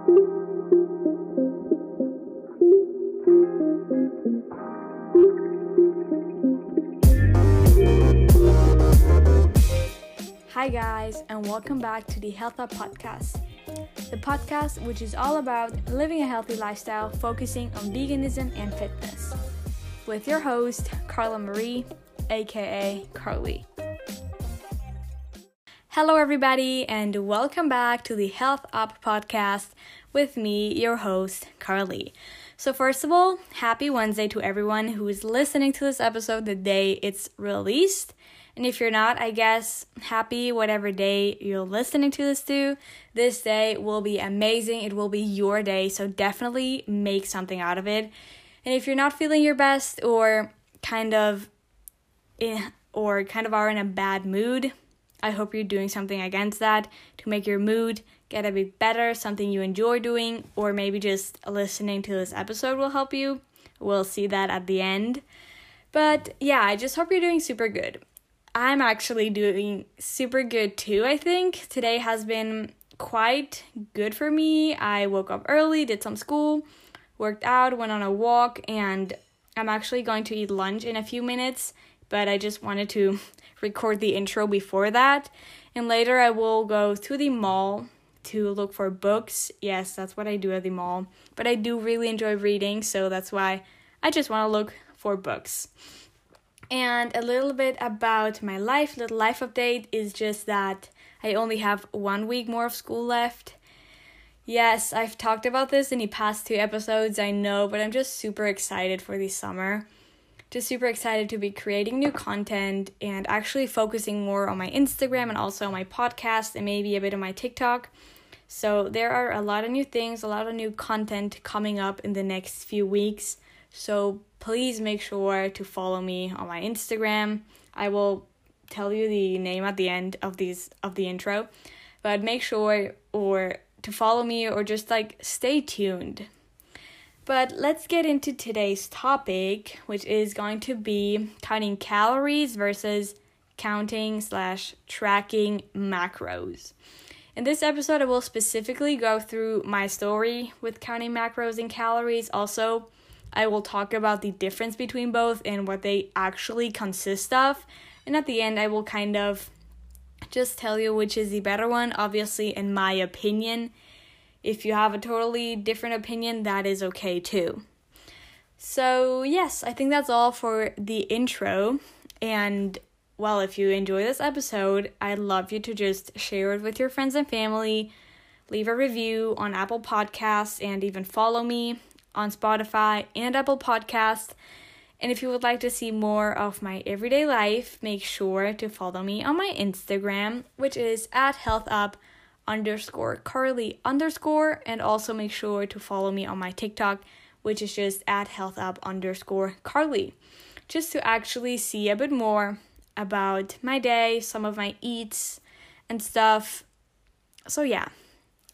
Hi, guys, and welcome back to the Health Up Podcast. The podcast, which is all about living a healthy lifestyle, focusing on veganism and fitness. With your host, Carla Marie, aka Carlie. Hello, everybody, and welcome back to the Health Up Podcast with me, your host, Carlie. So, first of all, happy Wednesday to everyone who is listening to this episode the day it's released. And if you're not, I guess happy whatever day you're listening to this to. This day will be amazing. It will be your day. So definitely make something out of it. And if you're not feeling your best or kind of or kind of are in a bad mood, I hope you're doing something against that to make your mood get a bit better, something you enjoy doing, or maybe just listening to this episode will help you. We'll see that at the end. But yeah, I just hope you're doing super good. I'm actually doing super good too, I think. Today has been quite good for me. I woke up early, did some school, worked out, went on a walk, and I'm actually going to eat lunch in a few minutes, but I just wanted to record the intro before that. And later I will go to the mall to look for books. Yes, that's what I do at the mall. But I do really enjoy reading, so that's why I just want to look for books. And a little bit about my life, little life update is just that I only have one week more of school left. Yes, I've talked about this in the past two episodes, I know, but I'm just super excited for the summer. Just super excited to be creating new content and actually focusing more on my Instagram and also my podcast and maybe a bit of my TikTok. So, there are a lot of new things, a lot of new content coming up in the next few weeks. So please make sure to follow me on my Instagram. I will tell you the name at the end of these of the intro. But make sure or to follow me or just like stay tuned. But let's get into today's topic, which is going to be counting calories versus counting slash tracking macros. In this episode, I will specifically go through my story with counting macros and calories. Also, I will talk about the difference between both and what they actually consist of. And at the end, I will kind of just tell you which is the better one, obviously, in my opinion. If you have a totally different opinion, that is okay too. So, yes, I think that's all for the intro. And, well, if you enjoy this episode, I'd love you to just share it with your friends and family, leave a review on Apple Podcasts, and even follow me on Spotify and Apple Podcasts. And if you would like to see more of my everyday life, make sure to follow me on my Instagram, which is at healthup underscore Carlie underscore, and also make sure to follow me on my TikTok, which is just at healthup underscore Carlie, just to actually see a bit more about my day, some of my eats and stuff. So yeah,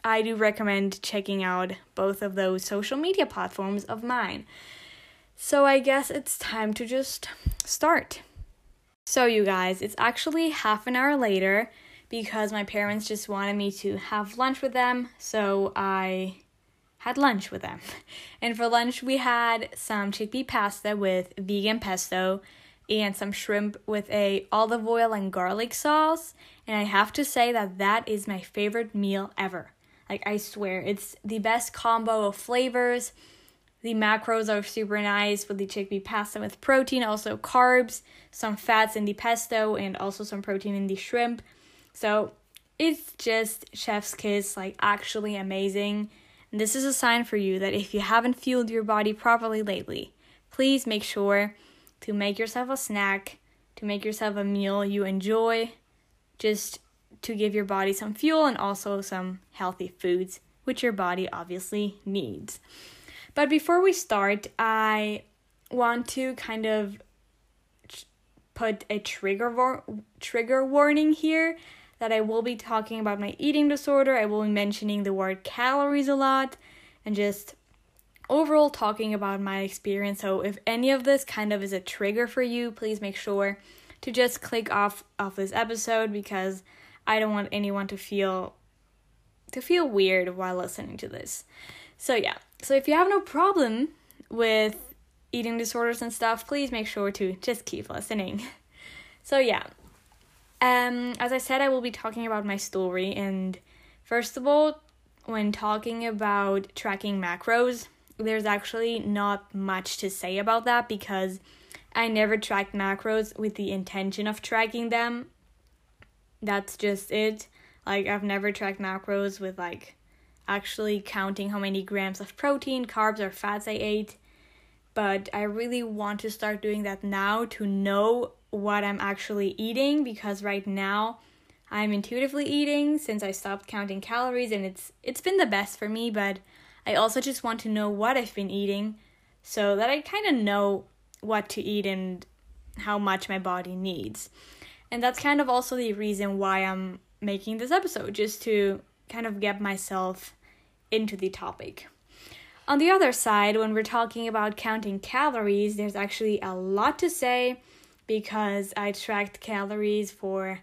I do recommend checking out both of those social media platforms of mine. So I guess it's time to just start. So, you guys, it's actually half an hour later because my parents just wanted me to have lunch with them, so I had lunch with them. And for lunch, we had some chickpea pasta with vegan pesto and some shrimp with a olive oil and garlic sauce. And I have to say that that is my favorite meal ever. Like, I swear, it's the best combo of flavors. The macros are super nice with the chickpea pasta with protein, also carbs, some fats in the pesto, and also some protein in the shrimp. So, it's just chef's kiss, like, actually amazing. And this is a sign for you that if you haven't fueled your body properly lately, please make sure to make yourself a snack, to make yourself a meal you enjoy. Just to give your body some fuel and also some healthy foods, which your body obviously needs. But before we start, I want to kind of put a trigger war- trigger warning here that I will be talking about my eating disorder. I will be mentioning the word calories a lot and just overall talking about my experience. So if any of this kind of is a trigger for you, please make sure to just click off of this episode because I don't want anyone to feel to feel weird while listening to this. So yeah. So if you have no problem with eating disorders and stuff, please make sure to just keep listening. So yeah. Um as I said I will be talking about my story and first of all, when talking about tracking macros, there's actually not much to say about that because I never tracked macros with the intention of tracking them. That's just it. Like I've never tracked macros with like actually counting how many grams of protein, carbs, or fats I ate. But I really want to start doing that now to know what I'm actually eating because right now I'm intuitively eating since I stopped counting calories and it's it's been the best for me, but I also just want to know what I've been eating so that I kind of know what to eat and how much my body needs. And that's kind of also the reason why I'm making this episode, just to kind of get myself into the topic. On the other side, when we're talking about counting calories, there's actually a lot to say because I tracked calories for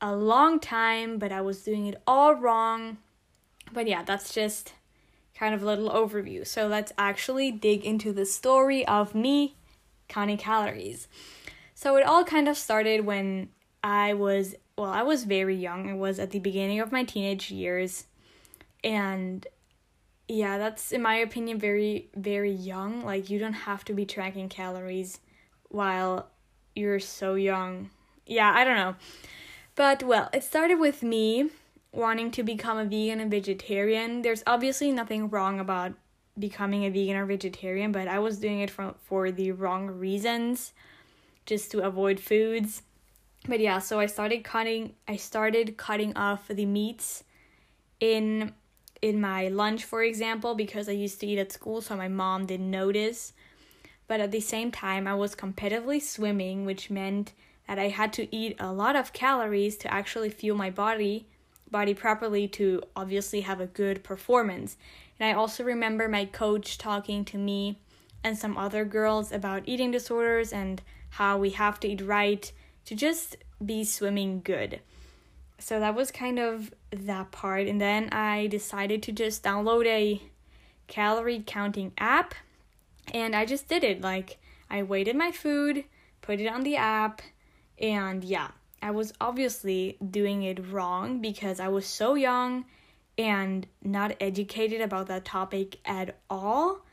a long time, but I was doing it all wrong. But yeah, that's just kind of a little overview. So let's actually dig into the story of me counting calories. So it all kind of started when I was, well, I was very young. It was at the beginning of my teenage years. And yeah, that's, in my opinion, very, very young. Like, you don't have to be tracking calories while you're so young. Yeah, I don't know. But well, it started with me wanting to become a vegan and vegetarian. There's obviously nothing wrong about becoming a vegan or vegetarian, but I was doing it for for the wrong reasons, just to avoid foods. But yeah, so I started cutting I started cutting off the meats in in my lunch for example because I used to eat at school so my mom didn't notice. But at the same time I was competitively swimming, which meant that I had to eat a lot of calories to actually fuel my body body properly to obviously have a good performance. And I also remember my coach talking to me and some other girls about eating disorders and how we have to eat right to just be swimming good. So that was kind of that part. And then I decided to just download a calorie counting app and I just did it. Like, I weighted my food, put it on the app, and yeah, I was obviously doing it wrong because I was so young and not educated about that topic at all.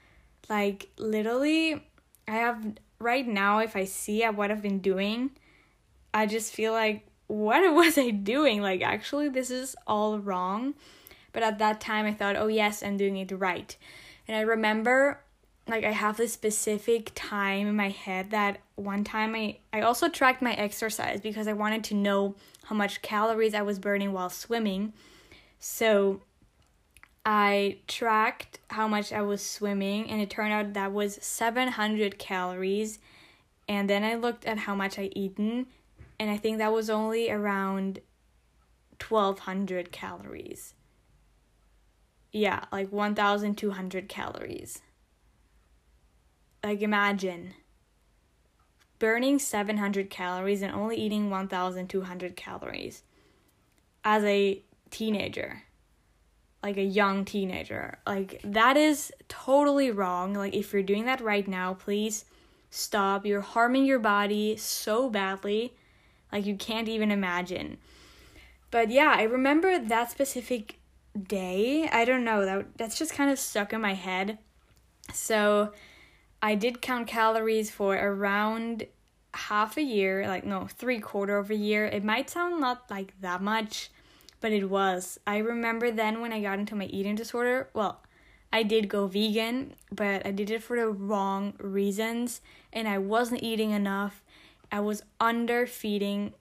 Like, literally, I have right now, if I see at what I've been doing, I just feel like, what was I doing? Like, actually, this is all wrong. But at that time, I thought, oh, yes, I'm doing it right. And I remember like I have this specific time in my head that one time I I also tracked my exercise because I wanted to know how much calories I was burning while swimming. So I tracked how much I was swimming and it turned out that was 700 calories and then I looked at how much I eaten and I think that was only around 1200 calories. Yeah, like 1200 calories. Like, imagine burning 700 calories and only eating 1,200 calories as a teenager, like a young teenager. Like, that is totally wrong. Like, if you're doing that right now, please stop. You're harming your body so badly, like, you can't even imagine. But yeah, I remember that specific day. I don't know, that that's just kind of stuck in my head. So, I did count calories for around half a year, like no, three quarter of a year. It might sound not like that much, but it was. I remember then when I got into my eating disorder, well, I did go vegan, but I did it for the wrong reasons and I wasn't eating enough. I was under feeding,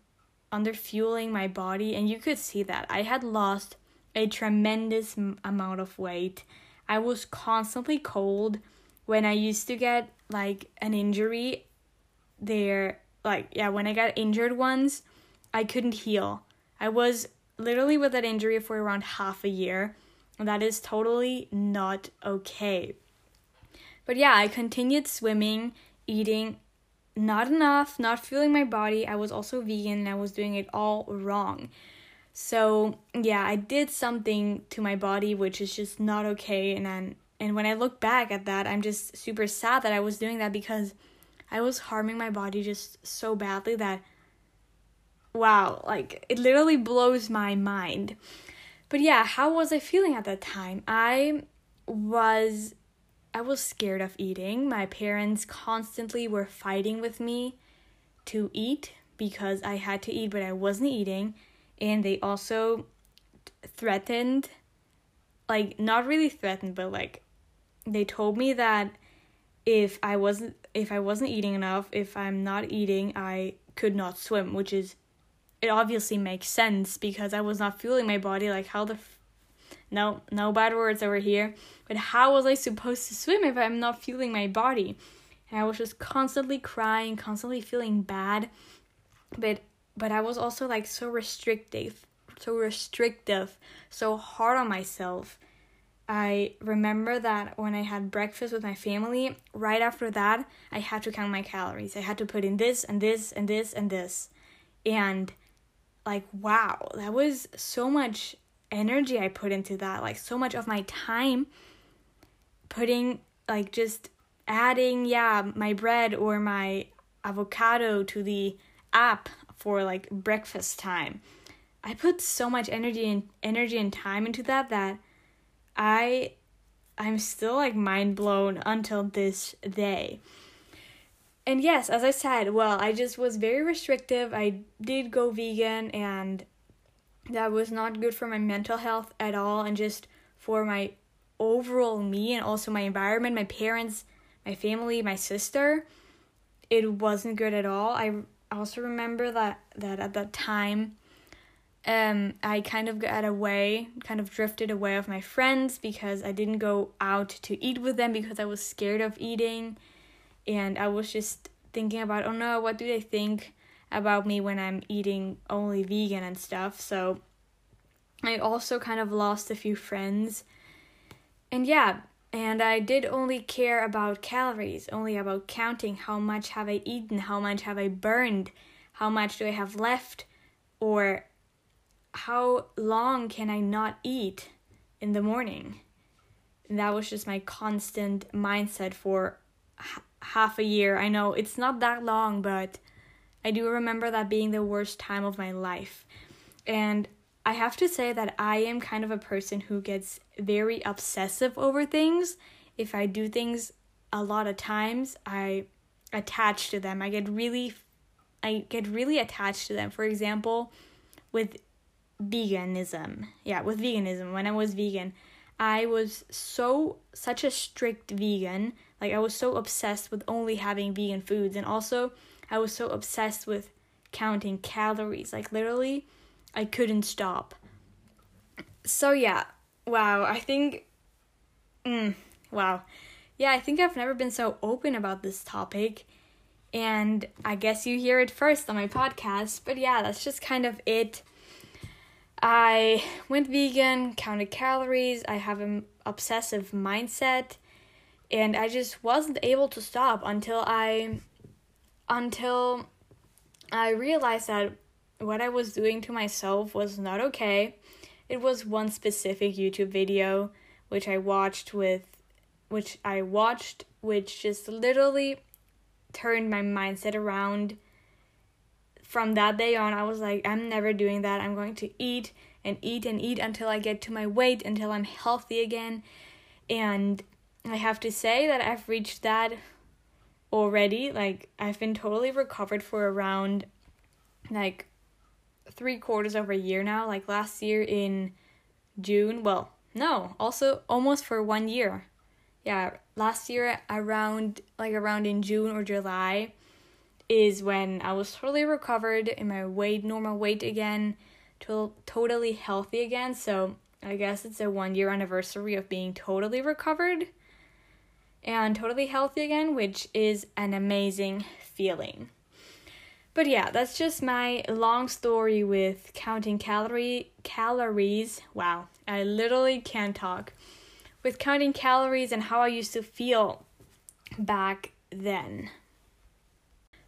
under fueling my body, and you could see that. I had lost a tremendous amount of weight. I was constantly cold when I used to get like an injury, there, like, yeah, when I got injured once, I couldn't heal. I was literally with that injury for around half a year. And that is totally not okay. But yeah, I continued swimming, eating not enough, not feeling my body. I was also vegan and I was doing it all wrong. So, yeah, I did something to my body which is just not okay and then and when I look back at that, I'm just super sad that I was doing that because I was harming my body just so badly that wow, like it literally blows my mind. But yeah, how was I feeling at that time? I was I was scared of eating. My parents constantly were fighting with me to eat because I had to eat but I wasn't eating and they also threatened like not really threatened but like they told me that if I wasn't if I wasn't eating enough, if I'm not eating, I could not swim, which is it obviously makes sense because I was not fueling my body like how the f- no no bad words over here but how was I supposed to swim if I'm not fueling my body? And I was just constantly crying constantly feeling bad but but I was also like so restrictive so restrictive so hard on myself I remember that when I had breakfast with my family, right after that, I had to count my calories. I had to put in this and this and this and this. And like, wow, that was so much energy I put into that. Like, so much of my time putting, like, just adding, yeah, my bread or my avocado to the app for like breakfast time. I put so much energy and energy and time into that that I I'm still like mind blown until this day. And yes, as I said, well, I just was very restrictive. I did go vegan and that was not good for my mental health at all and just for my overall me and also my environment, my parents, my family, my sister. It wasn't good at all. I also remember that that at that time um, I kind of got away, kind of drifted away of my friends because I didn't go out to eat with them because I was scared of eating. And I was just thinking about, oh no, what do they think about me when I'm eating only vegan and stuff? So I also kind of lost a few friends. And yeah, and I did only care about calories, only about counting how much have I eaten, how much have I burned, how much do I have left, or how long can I not eat in the morning? And that was just my constant mindset for h- half a year. I know it's not that long, but I do remember that being the worst time of my life. And I have to say that I am kind of a person who gets very obsessive over things. If I do things a lot of times, I attach to them. I get really I get really attached to them. For example, with veganism. Yeah, with veganism. When I was vegan, I was so such a strict vegan. Like I was so obsessed with only having vegan foods and also I was so obsessed with counting calories. Like literally I couldn't stop. So yeah, wow, I think mm, wow. Yeah, I think I've never been so open about this topic. And I guess you hear it first on my podcast. But yeah, that's just kind of it. I went vegan, counted calories, I have an obsessive mindset, and I just wasn't able to stop until I until I realized that what I was doing to myself was not okay. It was one specific YouTube video which I watched with which I watched which just literally turned my mindset around from that day on, I was like, I'm never doing that. I'm going to eat and eat and eat until I get to my weight, until I'm healthy again. And I have to say that I've reached that already. Like, I've been totally recovered for around like three quarters of a year now. Like, last year in June, well, no, also almost for one year. Yeah, last year around like around in June or July is when I was totally recovered in my weight, normal weight again, to- totally healthy again. So I guess it's a one year anniversary of being totally recovered and totally healthy again, which is an amazing feeling. But yeah, that's just my long story with counting calorie calories. Wow, I literally can't talk. With counting calories and how I used to feel back then.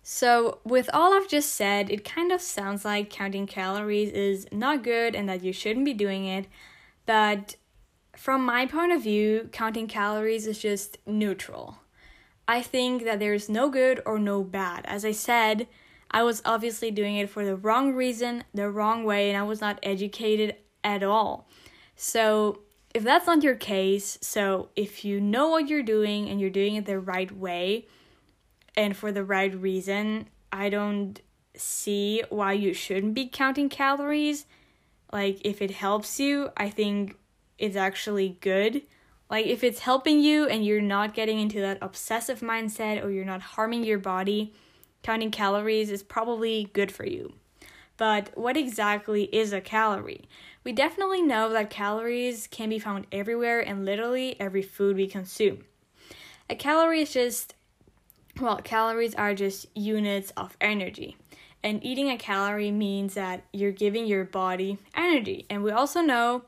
So, with all I've just said, it kind of sounds like counting calories is not good and that you shouldn't be doing it. But from my point of view, counting calories is just neutral. I think that there's no good or no bad. As I said, I was obviously doing it for the wrong reason, the wrong way, and I was not educated at all. So, if that's not your case, so if you know what you're doing and you're doing it the right way, and for the right reason, I don't see why you shouldn't be counting calories. Like, if it helps you, I think it's actually good. Like, if it's helping you and you're not getting into that obsessive mindset or you're not harming your body, counting calories is probably good for you. But what exactly is a calorie? We definitely know that calories can be found everywhere in literally every food we consume. A calorie is just well, calories are just units of energy. And eating a calorie means that you're giving your body energy. And we also know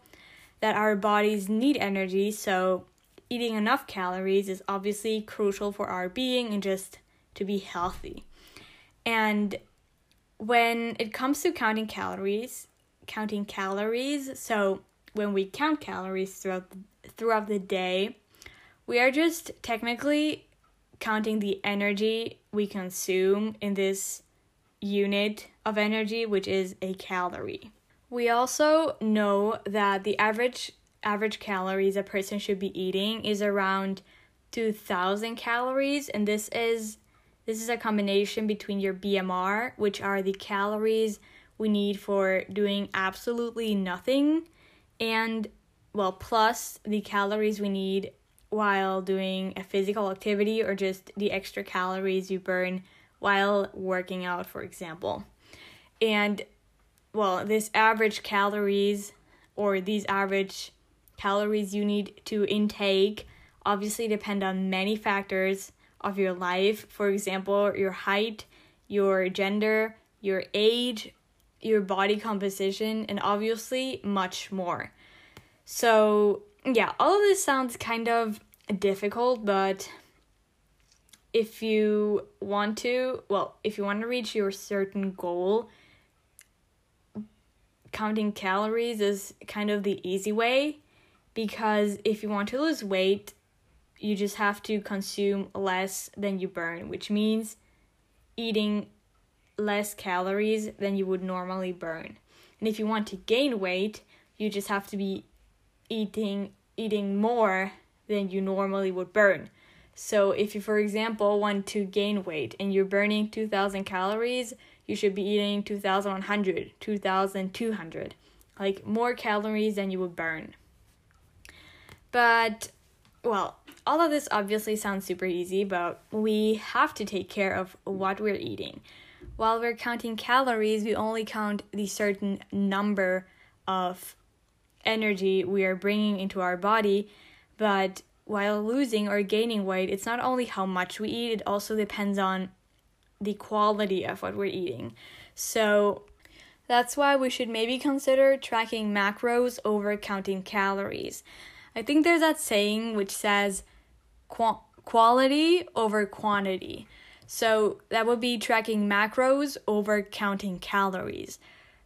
that our bodies need energy, so eating enough calories is obviously crucial for our being and just to be healthy. And when it comes to counting calories, counting calories, so when we count calories throughout the, throughout the day, we are just technically counting the energy we consume in this unit of energy, which is a calorie. We also know that the average average calories a person should be eating is around 2000 calories and this is this is a combination between your BMR, which are the calories we need for doing absolutely nothing, and well, plus the calories we need while doing a physical activity or just the extra calories you burn while working out, for example. And well, this average calories or these average calories you need to intake obviously depend on many factors of your life. For example, your height, your gender, your age, your body composition, and obviously much more. So, yeah, all of this sounds kind of difficult, but if you want to, well, if you want to reach your certain goal, counting calories is kind of the easy way because if you want to lose weight, you just have to consume less than you burn, which means eating less calories than you would normally burn. And if you want to gain weight, you just have to be eating eating more than you normally would burn. So, if you, for example, want to gain weight and you're burning 2000 calories, you should be eating 2100, 2200, like more calories than you would burn. But, well, all of this obviously sounds super easy, but we have to take care of what we're eating. While we're counting calories, we only count the certain number of energy we are bringing into our body but while losing or gaining weight, it's not only how much we eat, it also depends on the quality of what we're eating. So that's why we should maybe consider tracking macros over counting calories. I think there's that saying which says qu- quality over quantity. So that would be tracking macros over counting calories.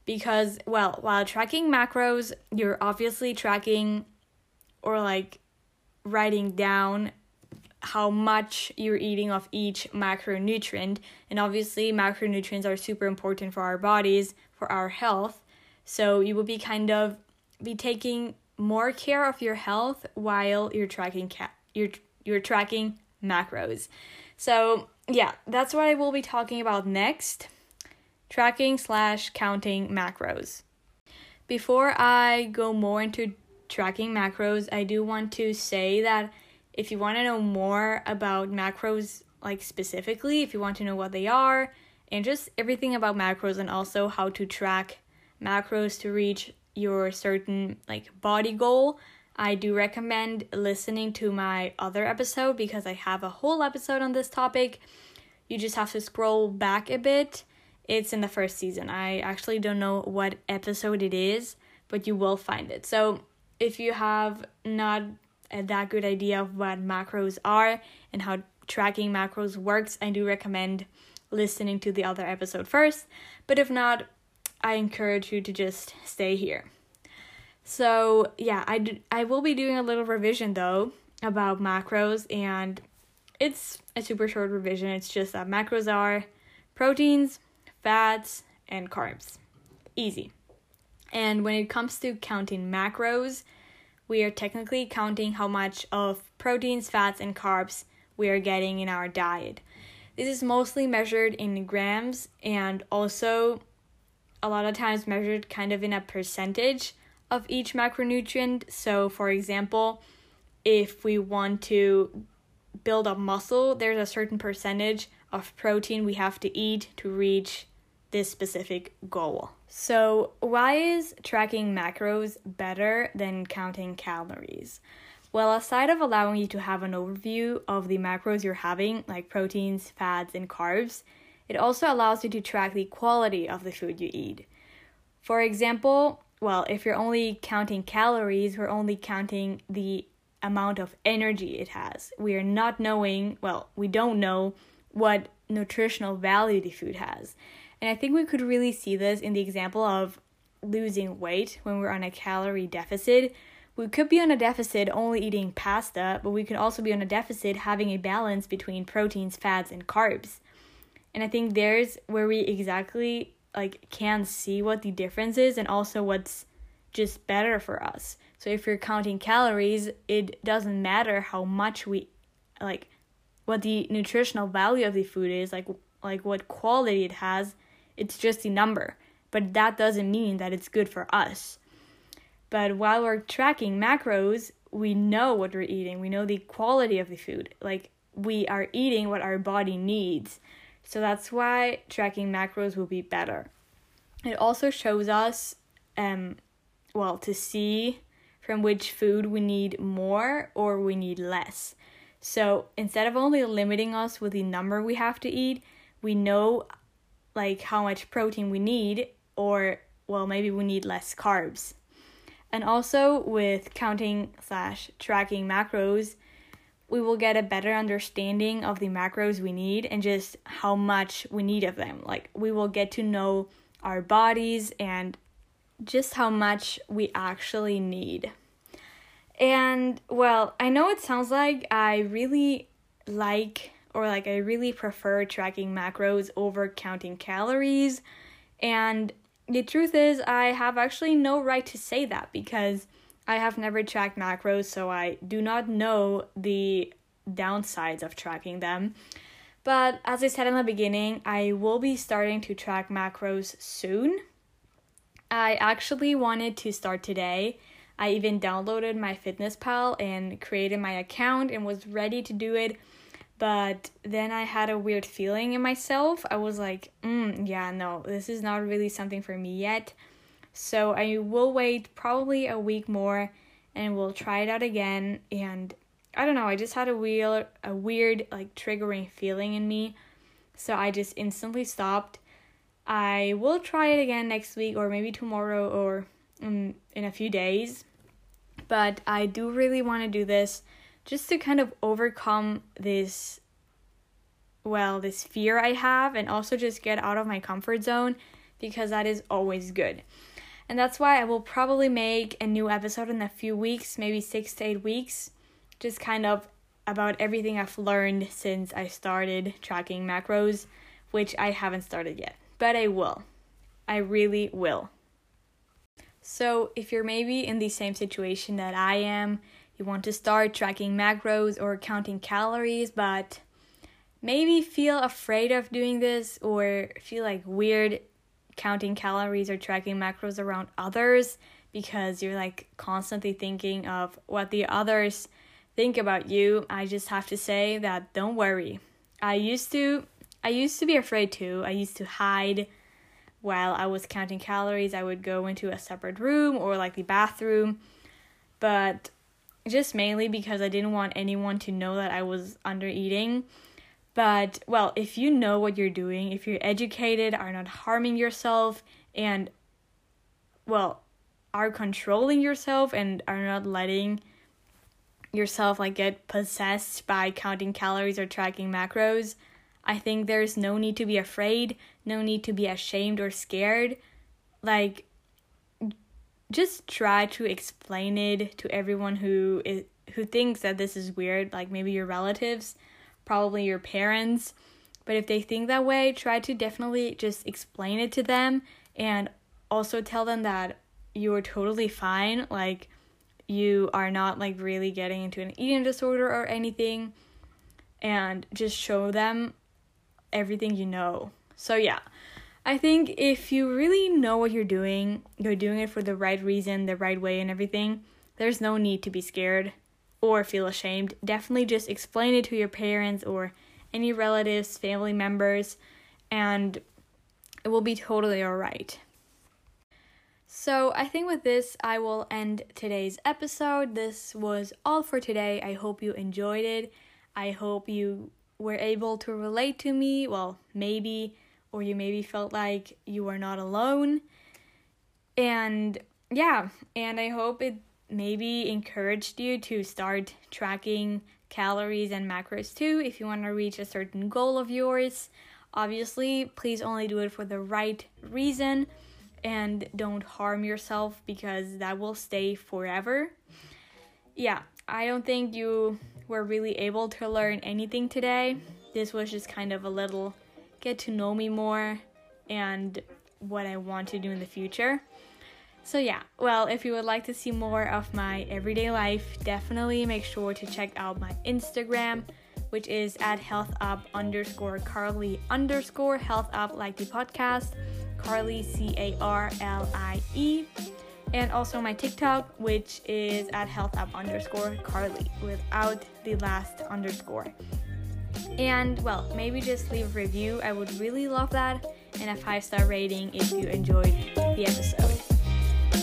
Because, well, while tracking macros, you're obviously tracking or like writing down how much you're eating of each macronutrient. And obviously, macronutrients are super important for our bodies, for our health. So you will be kind of be taking more care of your health while you're tracking ca- you're you're tracking macros. So yeah, that's what I will be talking about next. Tracking slash counting macros. Before I go more into tracking macros, I do want to say that if you want to know more about macros, like specifically, if you want to know what they are, and just everything about macros and also how to track macros to reach your certain like body goal, I do recommend listening to my other episode because I have a whole episode on this topic. You just have to scroll back a bit. It's in the first season. I actually don't know what episode it is, but you will find it. So, if you have not a that good idea of what macros are and how tracking macros works, I do recommend listening to the other episode first. But if not, I encourage you to just stay here. So, yeah, I I will be doing a little revision though about macros, and it's a super short revision. It's just that macros are proteins, fats, and carbs. Easy. And when it comes to counting macros, we are technically counting how much of proteins, fats, and carbs we are getting in our diet. This is mostly measured in grams and also a lot of times measured kind of in a percentage of each macronutrient. So, for example, if we want to build up muscle, there's a certain percentage of protein we have to eat to reach this specific goal. So, why is tracking macros better than counting calories? Well, aside of allowing you to have an overview of the macros you're having, like proteins, fats, and carbs, it also allows you to track the quality of the food you eat. For example, well, if you're only counting calories, we're only counting the amount of energy it has. We are not knowing, well, we don't know what nutritional value the food has. And I think we could really see this in the example of losing weight when we're on a calorie deficit. We could be on a deficit only eating pasta, but we could also be on a deficit having a balance between proteins, fats, and carbs. And I think there's where we exactly like can see what the difference is and also what's just better for us. So if you're counting calories, it doesn't matter how much we like what the nutritional value of the food is, like like what quality it has it's just a number, but that doesn't mean that it's good for us. But while we're tracking macros, we know what we're eating. We know the quality of the food. Like we are eating what our body needs. So that's why tracking macros will be better. It also shows us um well to see from which food we need more or we need less. So instead of only limiting us with the number we have to eat, we know like how much protein we need, or well, maybe we need less carbs. And also with counting slash tracking macros, we will get a better understanding of the macros we need and just how much we need of them. Like we will get to know our bodies and just how much we actually need. And well, I know it sounds like I really like or like I really prefer tracking macros over counting calories. And the truth is, I have actually no right to say that because I have never tracked macros, so I do not know the downsides of tracking them. But as I said in the beginning, I will be starting to track macros soon. I actually wanted to start today. I even downloaded MyFitnessPal and created my account and was ready to do it but then I had a weird feeling in myself. I was like, mm, yeah, no, this is not really something for me yet. So I will wait probably a week more and we'll try it out again. And I don't know, I just had a weird, a weird, like triggering feeling in me. So I just instantly stopped. I will try it again next week or maybe tomorrow or in, in a few days. But I do really want to do this just to kind of overcome this well, this fear I have and also just get out of my comfort zone because that is always good. And that's why I will probably make a new episode in a few weeks, maybe 6 to 8 weeks, just kind of about everything I've learned since I started tracking macros, which I haven't started yet, but I will. I really will. So, if you're maybe in the same situation that I am, you want to start tracking macros or counting calories, but maybe feel afraid of doing this or feel like weird counting calories or tracking macros around others because you're like constantly thinking of what the others think about you, I just have to say that don't worry. I used to I used to be afraid too. I used to hide while I was counting calories. I would go into a separate room or like the bathroom. But just mainly because I didn't want anyone to know that I was under eating. But, well, if you know what you're doing, if you're educated, are not harming yourself, and, well, are controlling yourself and are not letting yourself like get possessed by counting calories or tracking macros, I think there's no need to be afraid, no need to be ashamed or scared. Like, just try to explain it to everyone who is who thinks that this is weird, like maybe your relatives, probably your parents. But if they think that way, try to definitely just explain it to them and also tell them that you are totally fine. Like, you are not like really getting into an eating disorder or anything. And just show them everything you know. So, yeah. I think if you really know what you're doing, you're doing it for the right reason, the right way, and everything, there's no need to be scared or feel ashamed. Definitely just explain it to your parents or any relatives, family members, and it will be totally alright. So, I think with this, I will end today's episode. This was all for today. I hope you enjoyed it. I hope you were able to relate to me. Well, maybe or you maybe felt like you were not alone. And yeah, and I hope it maybe encouraged you to start tracking calories and macros too if you want to reach a certain goal of yours. Obviously, please only do it for the right reason and don't harm yourself because that will stay forever. Yeah, I don't think you were really able to learn anything today. This was just kind of a little get to know me more and what I want to do in the future. So, yeah, well, if you would like to see more of my everyday life, definitely make sure to check out my Instagram, which is at health up underscore Carlie underscore health up like the podcast, Carlie C A R L I E, and also my TikTok, which is at health up underscore Carlie without the last underscore. And well, maybe just leave a review. I would really love that. And a five star rating if you enjoyed the episode.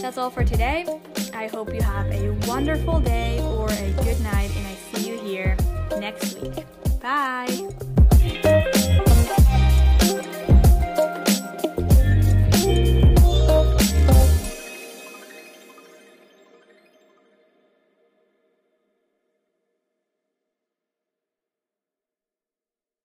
That's all for today. I hope you have a wonderful day or a good night, and I see you here next week. Bye.